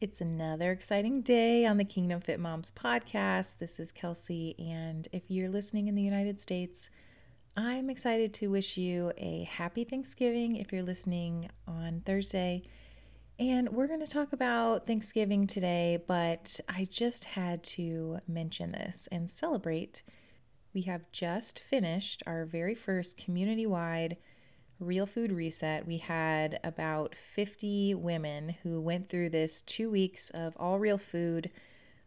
It's another exciting day on the Kingdom Fit Moms podcast. This is Kelsey, and if you're listening in the United States, I'm excited to wish you a happy Thanksgiving if you're listening on Thursday. And we're going to talk about Thanksgiving today, but I just had to mention this and celebrate. We have just finished our very first community wide Real Food Reset, we had about 50 women who went through this two weeks of all real food,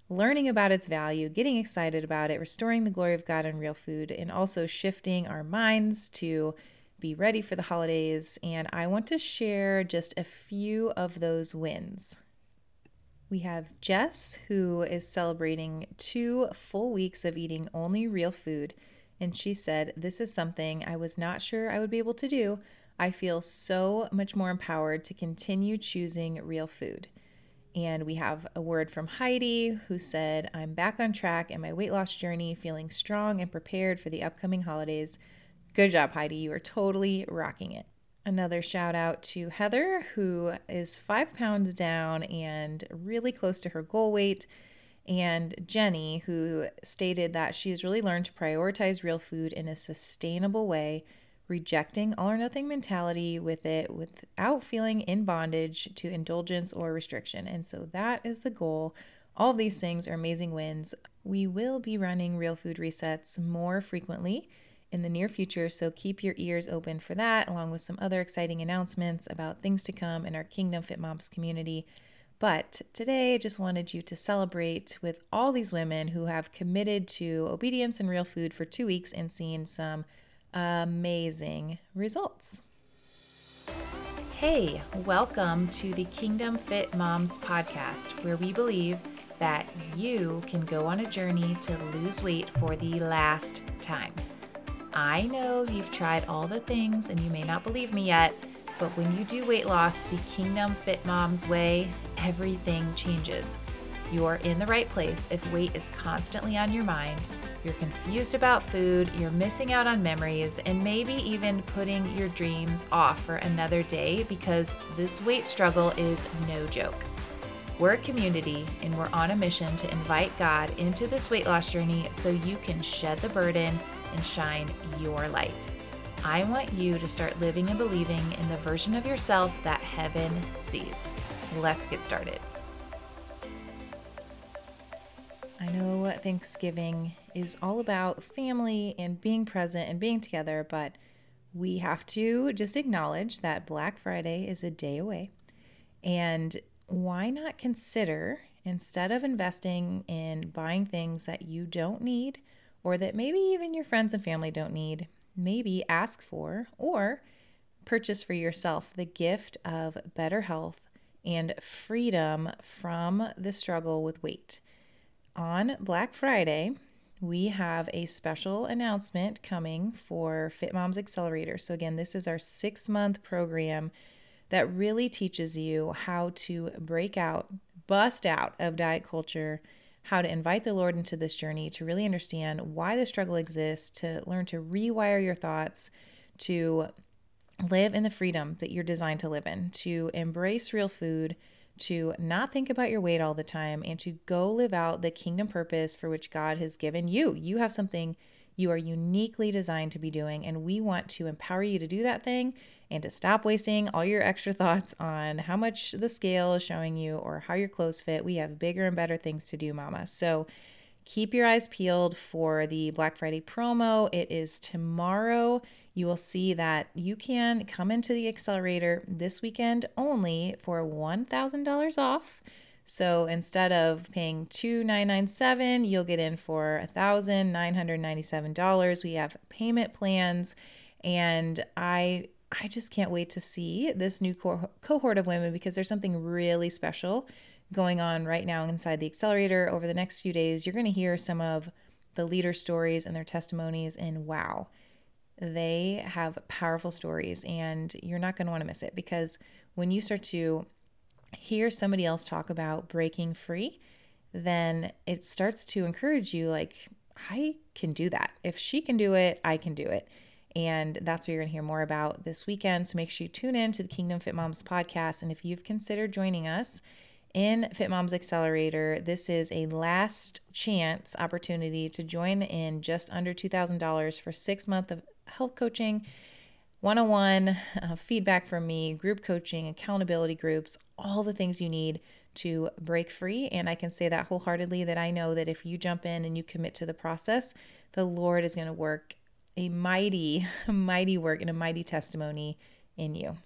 learning about its value, getting excited about it, restoring the glory of God in real food, and also shifting our minds to be ready for the holidays. And I want to share just a few of those wins. We have Jess, who is celebrating two full weeks of eating only real food and she said, This is something I was not sure I would be able to do. I feel so much more empowered to continue choosing real food. And we have a word from Heidi who said, I'm back on track in my weight loss journey, feeling strong and prepared for the upcoming holidays. Good job, Heidi. You are totally rocking it. Another shout out to Heather, who is five pounds down and really close to her goal weight and Jenny, who stated that she has really learned to prioritize real food in a sustainable way, rejecting all or nothing mentality with it without feeling in bondage to indulgence or restriction. And so that is the goal. All these things are amazing wins. We will be running real food resets more frequently in the near future, so keep your ears open for that, along with some other exciting announcements about things to come in our Kingdom Fit Moms community. But today, I just wanted you to celebrate with all these women who have committed to obedience and real food for two weeks and seen some amazing results. Hey, welcome to the Kingdom Fit Moms podcast, where we believe that you can go on a journey to lose weight for the last time. I know you've tried all the things and you may not believe me yet but when you do weight loss the Kingdom Fit Moms way, everything changes. You're in the right place if weight is constantly on your mind. You're confused about food, you're missing out on memories, and maybe even putting your dreams off for another day because this weight struggle is no joke. We're a community and we're on a mission to invite God into this weight loss journey so you can shed the burden and shine your light. I want you to start living and believing in the version of yourself that heaven sees. Let's get started. I know Thanksgiving is all about family and being present and being together, but we have to just acknowledge that Black Friday is a day away. And why not consider, instead of investing in buying things that you don't need or that maybe even your friends and family don't need, maybe ask for or purchase for yourself the gift of better health and freedom from the struggle with weight. On Black Friday, we have a special announcement coming for Fit Moms Accelerator. So, again, this is our six month program that really teaches you how to break out, bust out of diet culture how to invite the Lord into this journey, to really understand why the struggle exists, to learn to rewire your thoughts, to live in the freedom that you're designed to live in, to embrace real food, to not think about your weight all the time, and to go live out the kingdom purpose for which God has given you. You have something you are uniquely designed to be doing, and we want to empower you to do that thing and to stop wasting all your extra thoughts on how much the scale is showing you or how your clothes fit. We have bigger and better things to do, mama. So keep your eyes peeled for the Black Friday promo. It is tomorrow. You will see that you can come into the accelerator this weekend only for $1,000 off. So instead of paying 2,997, you'll get in for $1,997. We have payment plans, and I I just can't wait to see this new co- cohort of women because there's something really special going on right now inside the accelerator. Over the next few days, you're going to hear some of the leader stories and their testimonies, and wow, they have powerful stories, and you're not going to want to miss it because when you start to hear somebody else talk about breaking free, then it starts to encourage you like, I can do that. If she can do it, I can do it. And that's what you're going to hear more about this weekend. So make sure you tune in to the Kingdom Fit Moms podcast. And if you've considered joining us in Fit Moms Accelerator, this is a last chance opportunity to join in just under $2,000 for six months of health coaching, one on one feedback from me, group coaching, accountability groups, all the things you need to break free. And I can say that wholeheartedly that I know that if you jump in and you commit to the process, the Lord is going to work a mighty, mighty work and a mighty testimony in you.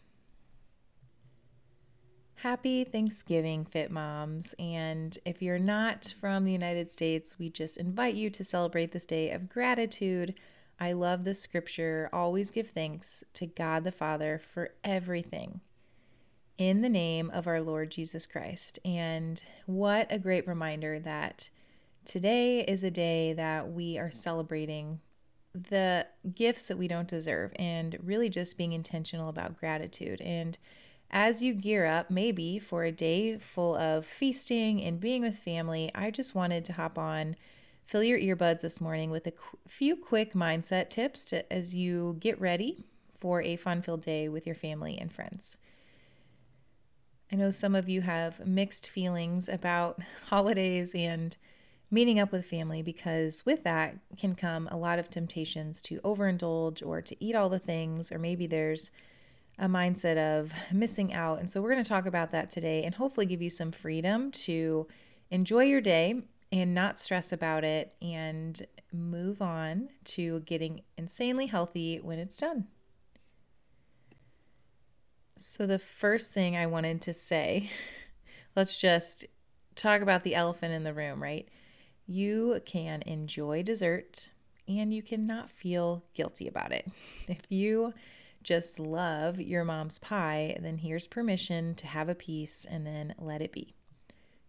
Happy Thanksgiving, Fit Moms. And if you're not from the United States, we just invite you to celebrate this day of gratitude. I love the scripture always give thanks to God the Father for everything in the name of our Lord Jesus Christ. And what a great reminder that today is a day that we are celebrating the gifts that we don't deserve and really just being intentional about gratitude. And as you gear up, maybe for a day full of feasting and being with family, I just wanted to hop on, fill your earbuds this morning with a few quick mindset tips to, as you get ready for a fun filled day with your family and friends. I know some of you have mixed feelings about holidays and meeting up with family because with that can come a lot of temptations to overindulge or to eat all the things, or maybe there's a mindset of missing out. And so we're going to talk about that today and hopefully give you some freedom to enjoy your day and not stress about it and move on to getting insanely healthy when it's done. So, the first thing I wanted to say, let's just talk about the elephant in the room, right? You can enjoy dessert and you cannot feel guilty about it. If you just love your mom's pie, then here's permission to have a piece and then let it be.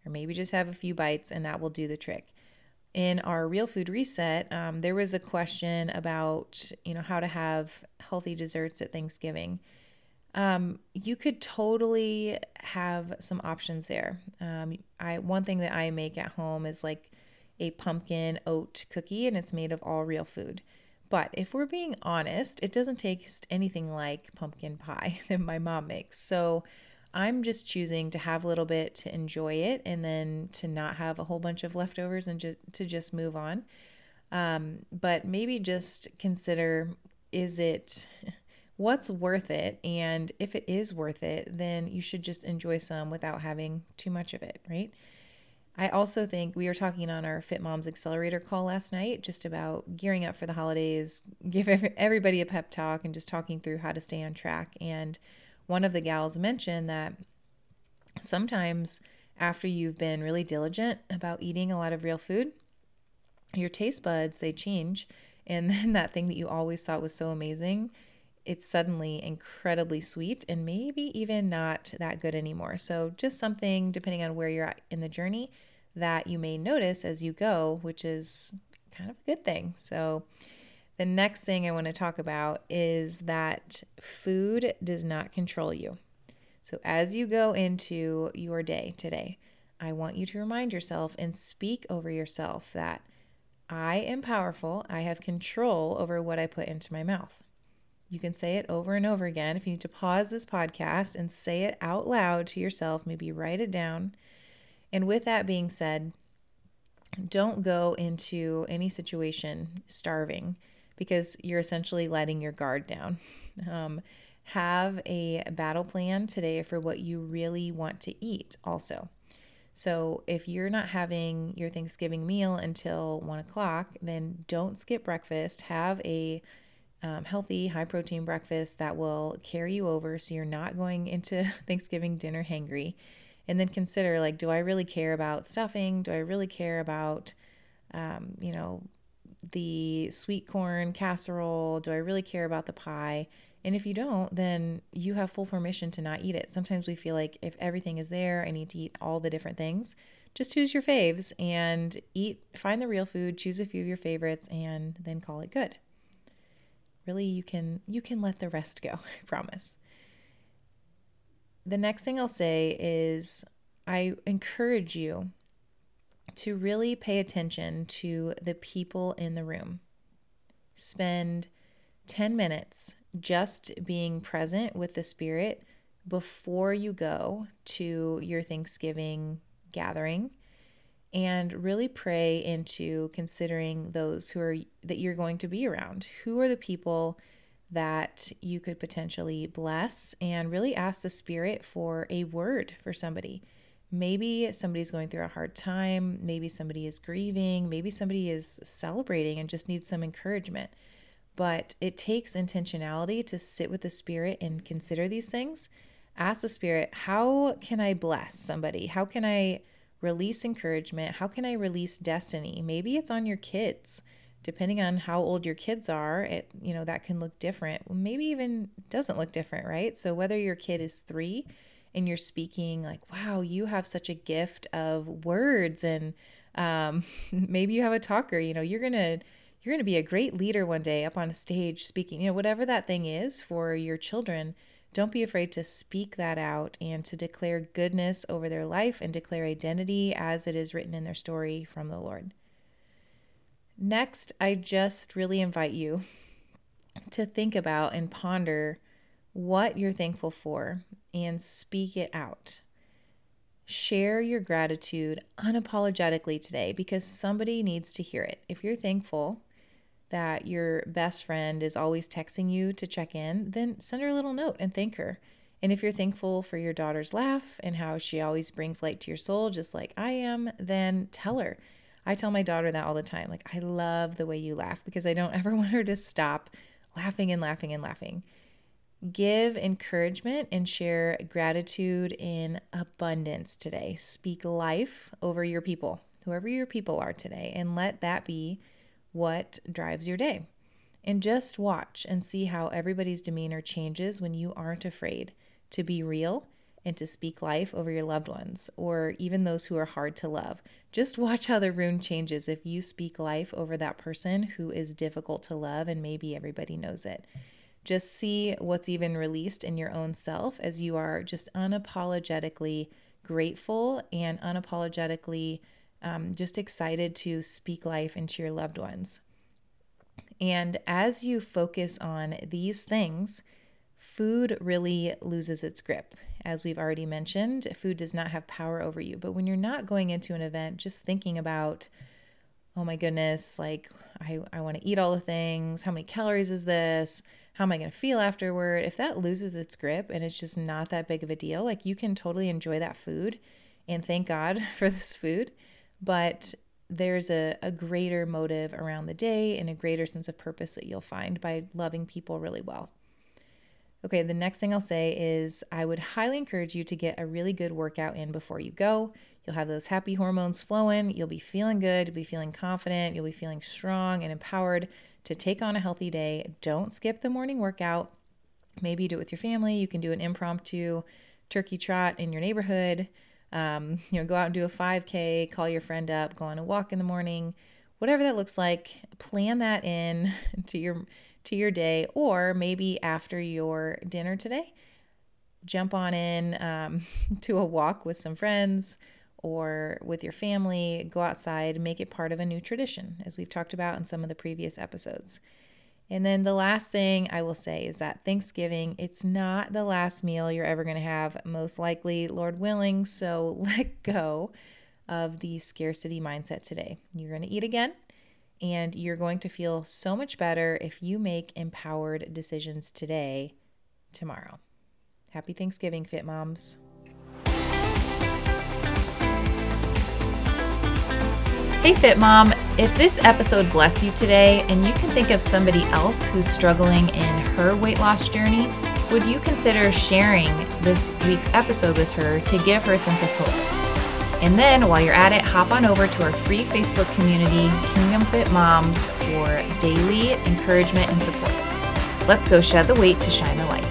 Or maybe just have a few bites and that will do the trick. In our real food reset, um, there was a question about you know how to have healthy desserts at Thanksgiving um, you could totally have some options there. Um, I one thing that I make at home is like a pumpkin oat cookie, and it's made of all real food. But if we're being honest, it doesn't taste anything like pumpkin pie that my mom makes. So I'm just choosing to have a little bit to enjoy it, and then to not have a whole bunch of leftovers and ju- to just move on. Um, but maybe just consider: is it what's worth it. And if it is worth it, then you should just enjoy some without having too much of it, right? I also think we were talking on our Fit Moms Accelerator call last night just about gearing up for the holidays, give everybody a pep talk, and just talking through how to stay on track. And one of the gals mentioned that sometimes after you've been really diligent about eating a lot of real food, your taste buds they change, and then that thing that you always thought was so amazing it's suddenly incredibly sweet and maybe even not that good anymore. So, just something, depending on where you're at in the journey, that you may notice as you go, which is kind of a good thing. So, the next thing I want to talk about is that food does not control you. So, as you go into your day today, I want you to remind yourself and speak over yourself that I am powerful. I have control over what I put into my mouth. You can say it over and over again. If you need to pause this podcast and say it out loud to yourself, maybe write it down. And with that being said, don't go into any situation starving because you're essentially letting your guard down. Um, have a battle plan today for what you really want to eat, also. So, if you're not having your Thanksgiving meal until one o'clock, then don't skip breakfast. Have a um, healthy, high protein breakfast that will carry you over so you're not going into Thanksgiving dinner hangry. And then consider like, do I really care about stuffing? Do I really care about, um, you know, the sweet corn casserole? Do I really care about the pie? And if you don't, then you have full permission to not eat it. Sometimes we feel like if everything is there, I need to eat all the different things. Just choose your faves and eat, find the real food, choose a few of your favorites, and then call it good really you can you can let the rest go i promise. The next thing i'll say is i encourage you to really pay attention to the people in the room. Spend 10 minutes just being present with the spirit before you go to your Thanksgiving gathering and really pray into considering those who are that you're going to be around. Who are the people that you could potentially bless and really ask the spirit for a word for somebody. Maybe somebody's going through a hard time, maybe somebody is grieving, maybe somebody is celebrating and just needs some encouragement. But it takes intentionality to sit with the spirit and consider these things. Ask the spirit, how can I bless somebody? How can I release encouragement? How can I release destiny? Maybe it's on your kids. Depending on how old your kids are, it you know that can look different. Maybe even doesn't look different, right? So whether your kid is 3 and you're speaking like, "Wow, you have such a gift of words and um, maybe you have a talker, you know, you're to you're to be a great leader one day up on a stage speaking, you know, whatever that thing is for your children don't be afraid to speak that out and to declare goodness over their life and declare identity as it is written in their story from the Lord. Next, I just really invite you to think about and ponder what you're thankful for and speak it out. Share your gratitude unapologetically today because somebody needs to hear it. If you're thankful, that your best friend is always texting you to check in, then send her a little note and thank her. And if you're thankful for your daughter's laugh and how she always brings light to your soul, just like I am, then tell her. I tell my daughter that all the time. Like, I love the way you laugh because I don't ever want her to stop laughing and laughing and laughing. Give encouragement and share gratitude in abundance today. Speak life over your people, whoever your people are today, and let that be what drives your day. And just watch and see how everybody's demeanor changes when you aren't afraid to be real and to speak life over your loved ones or even those who are hard to love. Just watch how the room changes if you speak life over that person who is difficult to love and maybe everybody knows it. Just see what's even released in your own self as you are just unapologetically grateful and unapologetically um, just excited to speak life into your loved ones. And as you focus on these things, food really loses its grip. As we've already mentioned, food does not have power over you. But when you're not going into an event just thinking about, oh my goodness, like I, I want to eat all the things, how many calories is this? How am I going to feel afterward? If that loses its grip and it's just not that big of a deal, like you can totally enjoy that food and thank God for this food but there's a, a greater motive around the day and a greater sense of purpose that you'll find by loving people really well. Okay, the next thing I'll say is I would highly encourage you to get a really good workout in before you go. You'll have those happy hormones flowing. You'll be feeling good. You'll be feeling confident. You'll be feeling strong and empowered to take on a healthy day. Don't skip the morning workout. Maybe you do it with your family. You can do an impromptu turkey trot in your neighborhood. Um, you know, go out and do a 5K, call your friend up, go on a walk in the morning, whatever that looks like. Plan that in to your to your day, or maybe after your dinner today, jump on in um, to a walk with some friends or with your family. Go outside, make it part of a new tradition, as we've talked about in some of the previous episodes. And then the last thing I will say is that Thanksgiving, it's not the last meal you're ever going to have, most likely, Lord willing. So let go of the scarcity mindset today. You're going to eat again, and you're going to feel so much better if you make empowered decisions today, tomorrow. Happy Thanksgiving, Fit Moms. Hey, Fit Mom. If this episode blessed you today and you can think of somebody else who's struggling in her weight loss journey, would you consider sharing this week's episode with her to give her a sense of hope? And then while you're at it, hop on over to our free Facebook community, Kingdom Fit Moms, for daily encouragement and support. Let's go shed the weight to shine the light.